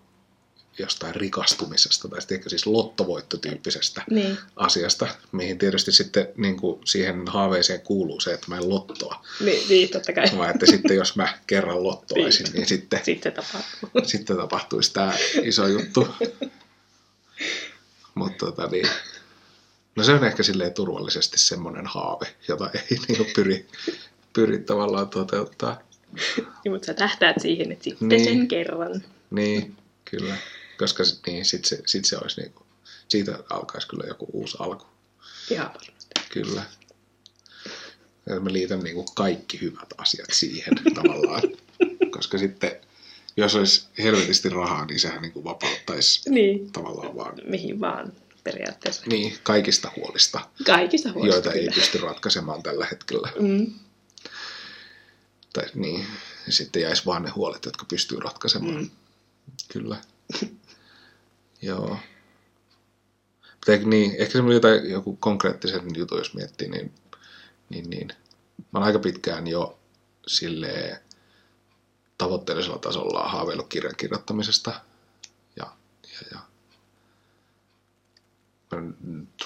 jostain rikastumisesta tai sitten ehkä siis lottovoittotyyppisestä Niin, asiasta, mihin tietysti sitten niin kuin siihen haaveeseen kuuluu se, että mä en lottoa, niin, niin totta kai. vaan että sitten jos mä kerran lottoaisin, niin sitten, Sitten se tapahtuu. sitten tapahtuisi tämä iso juttu. Mutta tota niin, no se on ehkä silleen turvallisesti semmoinen haave, jota ei niin kuin pyri, pyri tavallaan toteuttaa. Niin, mutta sä tähtäät siihen, että sitten Niin. sen kerran. Niin, kyllä. Koska niin, sit se, sit se olisi niinku, siitä alkaisi kyllä joku uusi alku. Ihan varmasti. Kyllä. Ja mä liitän niinku kaikki hyvät asiat siihen tavallaan. Koska sitten, jos olisi helvetisti rahaa, niin sehän niinku vapauttaisi Niin, tavallaan vaan mihin vaan periaatteessa. niin, kaikista huolista, Kaikista huolista joita ei kyllä. pysty ratkaisemaan tällä hetkellä. Mm. Tai niin, sitten jäisi vaan ne huolet, jotka pystyy ratkaisemaan. Mm. Kyllä. Joo. Mutta niin, ehkä semmoinen jotain, joku konkreettisen jutun, jos miettii, niin, niin, niin mä oon aika pitkään jo silleen tavoitteellisella tasolla haaveillut kirjan kirjoittamisesta. Ja, ja, ja mä nyt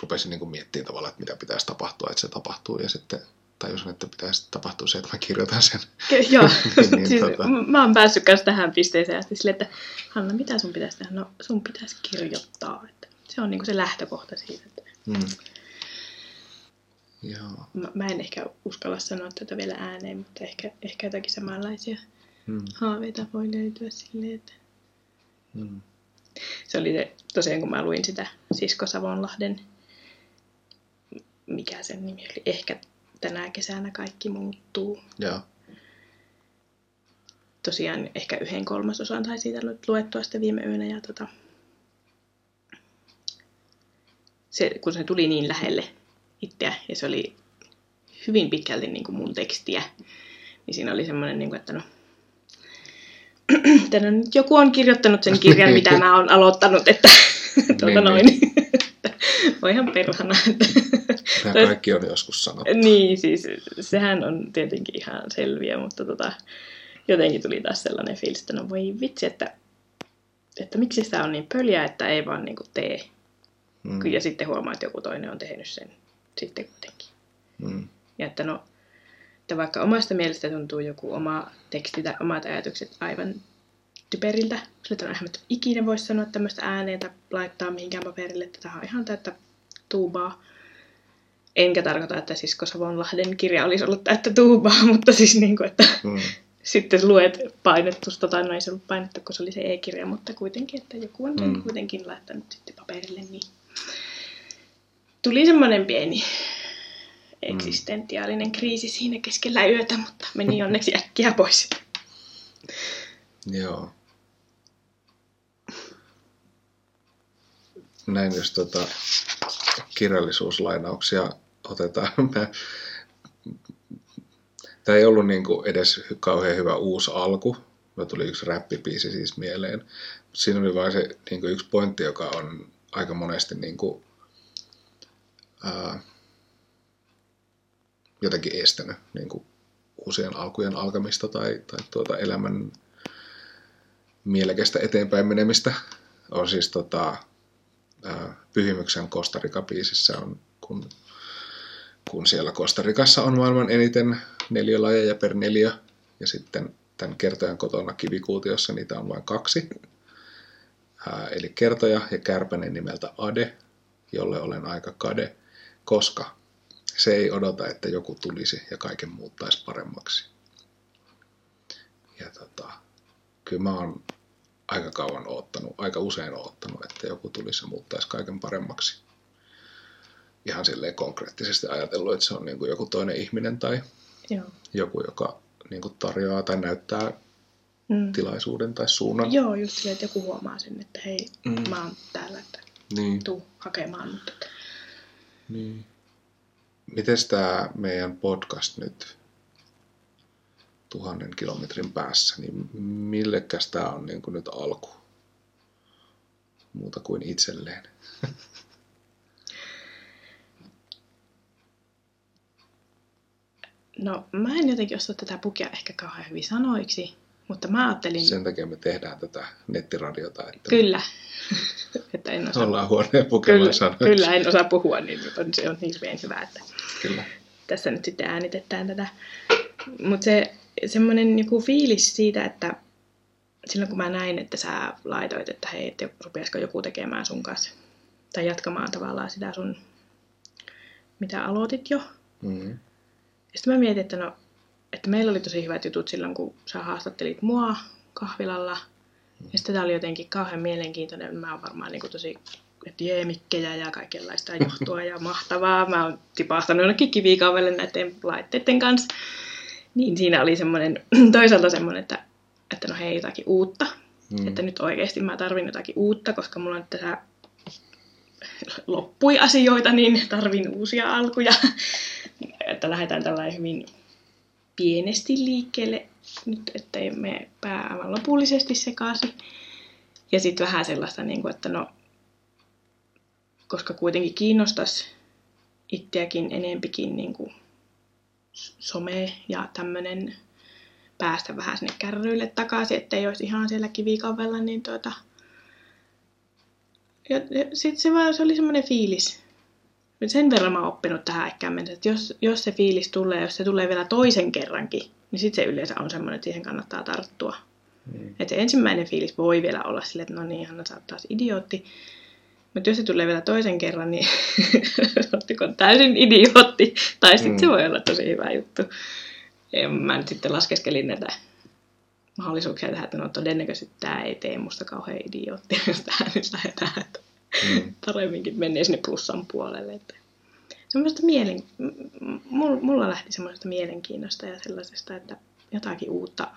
rupesin niin miettimään tavallaan, että mitä pitäisi tapahtua, että se tapahtuu. Ja sitten tajusin, että pitäisi tapahtua se, että mä kirjoitan sen. Ke- Joo, Niin, siis, tota. mä oon päässyt myös tähän pisteeseen asti silleen, että Hanna, mitä sun pitäisi tehdä? No, sun pitäisi kirjoittaa. Että se on niinku se lähtökohta siitä. Että Mm. Joo. mä, mä en ehkä uskalla sanoa tätä vielä ääneen, mutta ehkä, ehkä jotakin samanlaisia Mm. haaveita voi löytyä silleen, että Mm. Se oli se, tosiaan kun mä luin sitä Sisko Savonlahden, mikä sen nimi oli, ehkä tänä kesänä kaikki muuttuu. Joo. Tosiaan ehkä yhden kolmasosan tai siitä lu- luettua sitten viime yönä ja tota, se, kun se tuli niin lähelle itseä ja se oli hyvin pitkälti niin kuin mun tekstiä, niin siinä oli semmoinen, niin kuin, että no, no nyt joku on kirjoittanut sen kirjan, mitä mä oon aloittanut, että tuota Niin, noin. Voi ihan perhana. Tämä kaikki on joskus sanottu. niin, siis sehän on tietenkin ihan selviä, mutta tota, jotenkin tuli taas sellainen fiilis, että no voi vitsi, että, että miksi sitä on niin pöliä, että ei vaan niin tee. Mm. Ja sitten huomaa, että joku toinen on tehnyt sen sitten kuitenkin. Mm. Ja että no, että vaikka omasta mielestä tuntuu joku oma teksti tai omat ajatukset aivan typeriltä, sillä että eihän mä ikinä voi sanoa tämmöistä ääneen tai laittaa mihinkään paperille, että tämä on ihan täyttä tuubaa. Enkä tarkoita, että Sisko Savonlahden kirja olisi ollut täyttä tuubaa, mutta siis niin kuin, että Mm. sitten luet painettusta, tai no ei se ollut painettu, kun se oli se e-kirja, mutta kuitenkin, että joku on Mm. kuitenkin laittanut sitten paperille, niin tuli semmoinen pieni eksistentiaalinen kriisi siinä keskellä yötä, mutta meni onneksi äkkiä pois. Joo. Näin jos tota, kirjallisuuslainauksia otetaan. Mä, Tämä ei ollut niin kuin edes kauhean hyvä uusi alku. Mä tuli yksi räppipiisi siis mieleen. Siinä oli vain se niin kuin yksi pointti, joka on aika monesti niin kuin, ää, jotenkin estänyt niin kuin uusien alkujen alkamista tai, tai tuota elämän mielekästä eteenpäin menemistä. On siis tota, Pyhimyksen Kostarika-biisissä on, kun, kun siellä Kostarikassa on maailman eniten neliölajeja per neljä, ja sitten tämän kertojan kotona kivikuutiossa niitä on vain kaksi. Ää, eli kertoja ja kärpänen nimeltä Ade, jolle olen aika kade, koska se ei odota, että joku tulisi ja kaiken muuttaisi paremmaksi. Ja tota, kyllä mä oon aika kauan oottanut, aika usein oottanut, että joku tulisi ja muuttaisi kaiken paremmaksi. Ihan silleen konkreettisesti ajatellut, että se on niin kuin joku toinen ihminen tai Joo. joku, joka niin kuin tarjoaa tai näyttää Mm. tilaisuuden tai suunnan. Joo, just silleen, että joku huomaa sen, että hei, Mm. mä oon täällä, että Niin, tuu hakemaan. Mutta niin. Mites tämä meidän podcast nyt tuhannen kilometrin päässä, niin millekäs tämä on niin kuin nyt alku? Muuta kuin itselleen. No, mä en jotenkin osaa tätä pukea ehkä kauhean hyvin sanoiksi, mutta mä ajattelin... Sen takia me tehdään tätä nettiradiota, että Kyllä. että en osaa, ollaan huoneen pukemaan kyllä, kyllä, en osaa puhua, niin on, se on hirveän hyvä, että Kyllä. tässä nyt sitten äänitetään tätä. Mutta se semmoinen joku fiilis siitä, että silloin kun mä näin, että sä laitoit, että hei, että rupeaisiko joku tekemään sun kanssa, tai jatkamaan tavallaan sitä sun, mitä aloitit jo. Mm-hmm. Ja sitten mä mietin, että no, että meillä oli tosi hyvät jutut silloin, kun sä haastattelit mua kahvilalla. Ja sitten tämä oli jotenkin kauhean mielenkiintoinen. Mä oon varmaan niin kuin tosi jeemikkejä ja kaikenlaista johtua ja mahtavaa. Mä oon tipahtanut jonnekin kivikaavelle näiden laitteiden kanssa. Niin siinä oli semmoinen, toisaalta semmoinen, että, että no hei, jotakin uutta. Mm. Että nyt oikeasti mä tarvin jotakin uutta, koska mulla on tässä loppui asioita, niin tarvin uusia alkuja. että lähdetään tällainen hyvin pienesti liikkeelle nyt, ettei me pää aivan lopullisesti sekaisin. Ja sitten vähän sellaista, niin kuin, että no, koska kuitenkin kiinnostaisi itseäkin enempikin niin kuin some ja tämmöinen päästä vähän sinne kärryille takaisin, ettei olisi ihan siellä kivikavella, niin tuota... Ja, ja sitten se, vaan, se oli semmoinen fiilis. Sen verran mä oon oppinut tähän ehkä mennessä, että jos, jos se fiilis tulee, jos se tulee vielä toisen kerrankin, niin sitten se yleensä on semmoinen, että siihen kannattaa tarttua. Mm. Että se ensimmäinen fiilis voi vielä olla silleen, että no niin, hän sä oot taas idiootti. Mutta jos se tulee vielä toisen kerran, niin ottiko täysin idiootti. Tai sitten Mm. se voi olla tosi hyvä juttu. Ja mä nyt sitten laskeskelin näitä mahdollisuuksia tähän, että no todennäköisesti tämä ei tee musta kauhean idioottia, jos tähän nyt lähdetään. Että Mm. paremminkin menee sinne plussan puolelle. Että semmoista mielen... Mulla lähti semmoisesta mielenkiinnosta ja sellaisesta, että jotakin uutta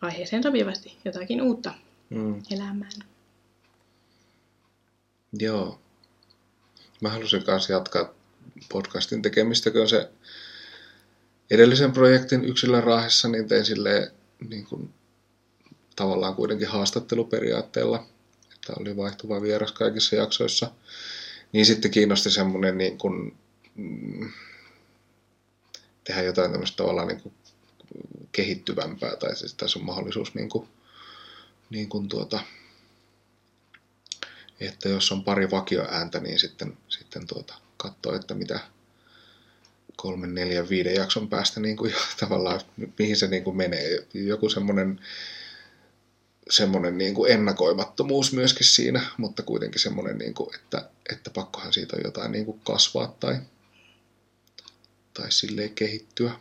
aiheeseen sopivasti, jotakin uutta Mm. elämään. Joo. Mä halusin kanssa jatkaa podcastin tekemistä, kun se edellisen projektin yksilön raahessa, niin tein silleen niin kuin, tavallaan kuitenkin haastatteluperiaatteella, että oli vaihtuva vieras kaikissa jaksoissa. Niin sitten kiinnosti semmoinen niin kuin, mm, tehdä jotain tämmöistä tavallaan niin kuin kehittyvämpää, tai siis tässä on mahdollisuus niin kuin, niin kuin tuota, että jos on pari vakioääntä, niin sitten, sitten tuota, katsoo, että mitä kolmen, neljän, viiden jakson päästä niin kuin, tavallaan, mihin se niin kuin menee. Joku semmoinen semmoinen niin kuin ennakoimattomuus myöskin siinä, mutta kuitenkin semmoinen, niin kuin, että, että pakkohan siitä on jotain niin kuin kasvaa tai, tai silleen kehittyä.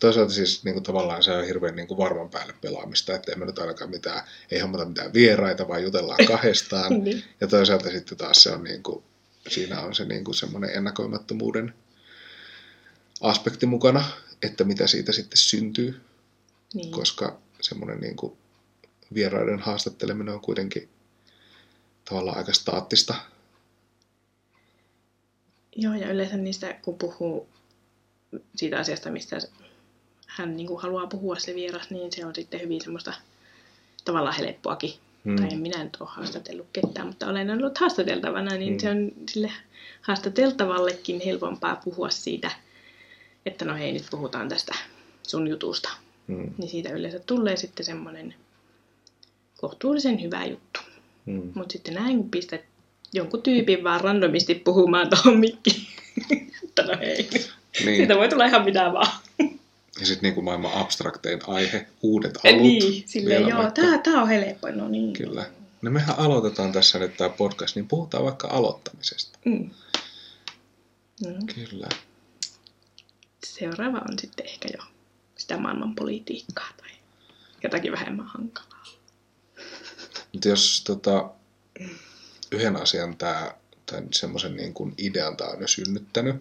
Toisaalta siis niin kuin tavallaan se on hirveän niin kuin varman päälle pelaamista, että emme nyt ainakaan mitään, ei hommata mitään vieraita, vaan jutellaan kahdestaan. Niin. Ja toisaalta sitten taas se on niin kuin, siinä on se niin kuin semmoinen ennakoimattomuuden aspekti mukana, että mitä siitä sitten syntyy, Niin. koska semmoinen niin kuin vieraiden haastatteleminen on kuitenkin tavallaan aika staattista. Joo, ja yleensä niistä, kun puhuu siitä asiasta, mistä hän niin kuin haluaa puhua se vieras, niin se on sitten hyvin semmoista tavallaan helppoakin. Mm. Tai en minä nyt ole haastatellut ketään, mutta olen ollut haastateltavana, niin Mm. se on sille haastateltavallekin helpompaa puhua siitä, että no hei, nyt puhutaan tästä sun jutusta. Mm. Niin siitä yleensä tulee sitten semmoinen kohtuullisen hyvä juttu. Mm. Mutta sitten näin, kun pistät jonkun tyypin vaan randomisti puhumaan tuohon mikkiin, no hei, Niin. siitä voi tulla ihan mitä vaan. Ja sitten niin kuin maailman abstraktein aihe, uudet Ja alut. niin, silleen joo, vaikka. tää, tää on helppo, no niin. Kyllä. No mehän aloitetaan tässä nyt tämä podcast, niin puhutaan vaikka aloittamisesta. Mm. Mm. Kyllä. Seuraava on sitten ehkä jo sitä maailman politiikkaa tai jotakin vähemmän hankalaa. Mutta jos tota, yhden asian tämä, tai semmoisen niin kuin idean tämä on jo synnyttänyt,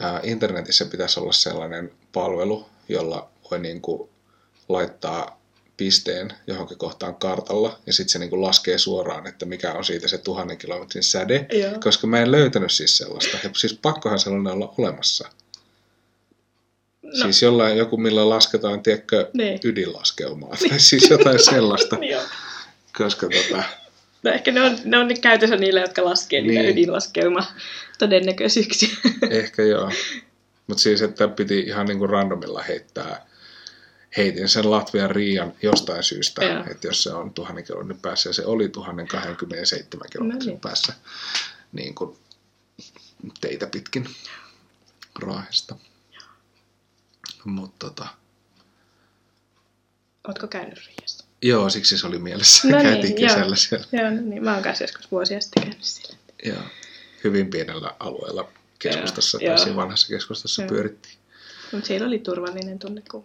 ää, internetissä pitäisi olla sellainen palvelu, jolla voi niin kuin laittaa pisteen johonkin kohtaan kartalla, ja sitten se niin kuin laskee suoraan, että mikä on siitä se tuhannen kilometrin säde, Joo. koska mä en löytänyt siis sellaista. Ja siis pakkohan sellainen olla olemassa. No. Siis jollain joku, millä lasketaan, tiedätkö, Niin. ydinlaskeumaa, tai siis jotain sellaista, koska tota, No ehkä ne on, ne on nyt käytössä niillä, jotka laskee niitä Niin. ydinlaskeuma todennäköisyyksiä. Ehkä joo. Mutta siis, että piti ihan niinku randomilla heittää, heitin sen Latvian Riian jostain syystä, Joo. että jos se on tuhannen kilometrin päässä, ja se oli 1027 kilometrin niin. päässä niin kuin teitä pitkin Raahesta. Mutta tota, Ootko käynyt Riiassa? Joo, siksi se oli mielessä. No niin, Käytiin joo. kesällä siellä. Joo, no niin. Mä oon kanssa joskus vuosia sitten käynyt siellä. Joo. Hyvin pienellä alueella keskustassa, Joo, tai joo. siinä vanhassa keskustassa Joo. pyörittiin. Mutta siellä oli turvallinen tunne, kun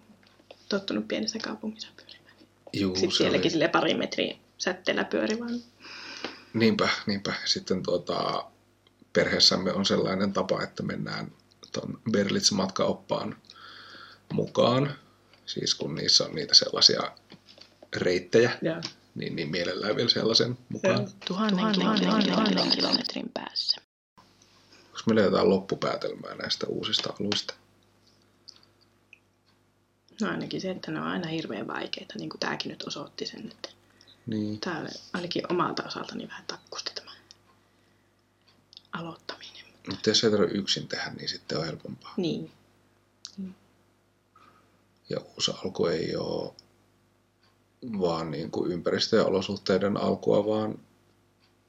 tottunut pienessä kaupungissa pyörimään. Juu, Sitten se sielläkin oli- sille pari metriä sätteellä pyöri vaan. Niinpä, niinpä. Sitten tuota, perheessämme on sellainen tapa, että mennään tuon Berlitz-matkaoppaan mukaan. Siis kun niissä on niitä sellaisia reittejä, niin, niin mielellään vielä sellaisen mukaan. Tuhannen, kilometrin, kilometrin päässä. Onko meillä jotain loppupäätelmää näistä uusista aluista? No ainakin se, että ne on aina hirveän vaikeita, niin kuin tämäkin nyt osoitti sen, että Niin. tämä oli ainakin omalta osaltani vähän takkusti tämä aloittaminen. Mutta jos ei tarvitse yksin tehdä, niin sitten on helpompaa. Niin, Ja uusi alku ei ole vaan niin kuin ympäristö- ja olosuhteiden alkua, vaan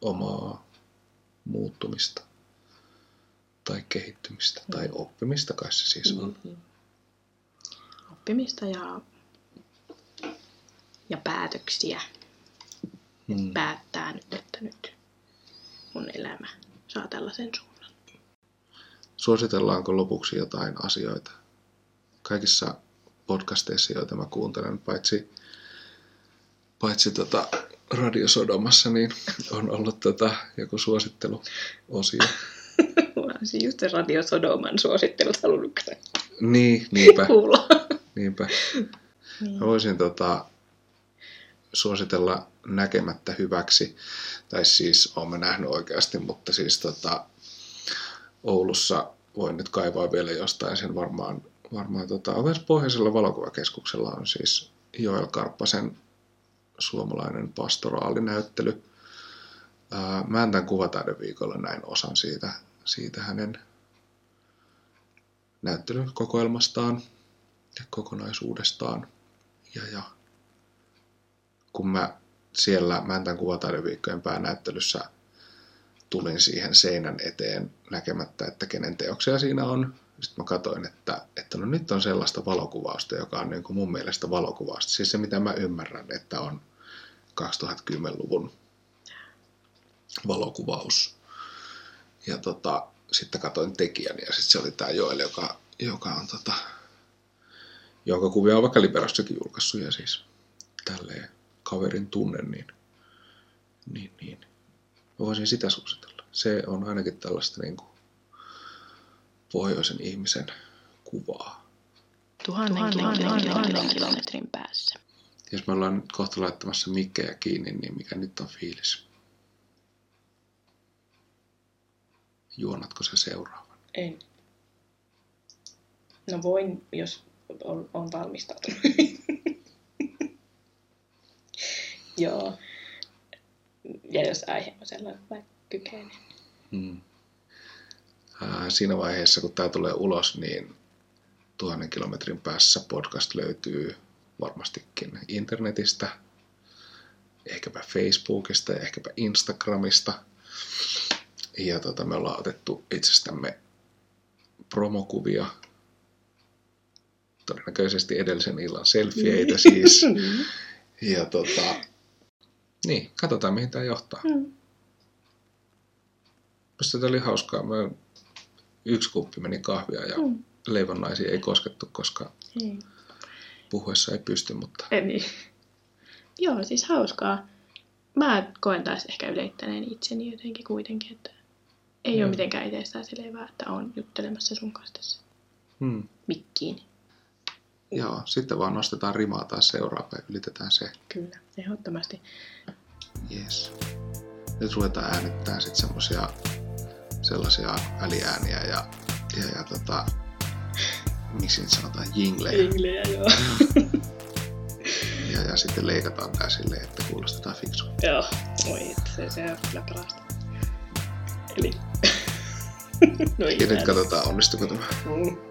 omaa muuttumista tai kehittymistä tai oppimista kai se siis on. Niin. Oppimista ja, ja päätöksiä. Mm. Päättää nyt, että nyt mun elämä saa tällaisen suunnan. Suositellaanko lopuksi jotain asioita? Kaikissa podcasteissa, joita mä kuuntelen, paitsi, paitsi tota radiosodomassa, niin on ollut tota joku suositteluosio. Mä olisin just se Radio Sodoman suosittelut halunnut Niin, niinpä, kuulla. niinpä. Niin. Mä voisin tota, suositella näkemättä hyväksi, tai siis olen mä nähnyt oikeasti, mutta siis tota, Oulussa voin nyt kaivaa vielä jostain sen varmaan, varmaan tota, Pohjoisella valokuvakeskuksella on siis Joel Karppasen suomalainen pastoraali-näyttely. Mä en tämän kuvataideviikolla näin osan siitä, siitä hänen näyttelykokoelmastaan ja kokonaisuudestaan. Ja, ja kun mä siellä Mäntän kuvataideviikkojen päänäyttelyssä tulin siihen seinän eteen näkemättä, että kenen teoksia siinä on. Sitten mä katsoin, että, että no nyt on sellaista valokuvausta, joka on niin kuin mun mielestä valokuvausta. Siis se, mitä mä ymmärrän, että on 2010-luvun valokuvaus. Ja tota, sitten katsoin tekijän ja sitten se oli tämä Joel, joka, joka on tota, jonka kuvia on vaikka Liberossakin julkaissut ja siis tälleen kaverin tunne, niin, niin, niin mä voisin sitä suositella. Se on ainakin tällaista niin kuin pohjoisen ihmisen kuvaa. Tuhannen kilometrin, kilometrin päässä. Jos me ollaan nyt kohta laittamassa mikkejä kiinni, niin mikä nyt on fiilis? Juonatko se seuraavan? En. No voin, jos on, on valmistautunut. Joo. Ja jos aihe on sellainen vaikka kykeinen. Hmm. Siinä vaiheessa, kun tämä tulee ulos, niin tuhannen kilometrin päässä podcast löytyy varmastikin internetistä, ehkäpä Facebookista ja ehkäpä Instagramista. Ja tota, me ollaan otettu itsestämme promokuvia, todennäköisesti edellisen illan selfieitä siis. Ja tota, niin, katsotaan mihin tämä johtaa. Mm. Musta tämä oli hauskaa. Mä yksi kuppi meni kahvia ja Mm. leivonnaisia ei koskettu, koska Ei. Puhuessa ei pysty, mutta Ei niin. Joo, siis hauskaa. Mä koen taas ehkä yleittäneen itseni jotenkin kuitenkin, että ei Joo. ole mitenkään itsestään selvää, että on juttelemassa sun kanssa tässä hmm. mikkiin. joo, sitten vaan nostetaan rimaa taas seuraava ja ylitetään se. Kyllä, ehdottomasti. Yes. Nyt ruvetaan äänittämään sitten semmosia sellaisia väliääniä ja, ja, ja tota, miksi niitä sanotaan, jinglejä. Englejä, joo. Ja, ja sitten leikataan tää silleen, että kuulostetaan fiksulta. joo, oi, että se, se on kyllä parasta. Eli... no Ja nyt katsotaan, onnistuko tämä. Mm.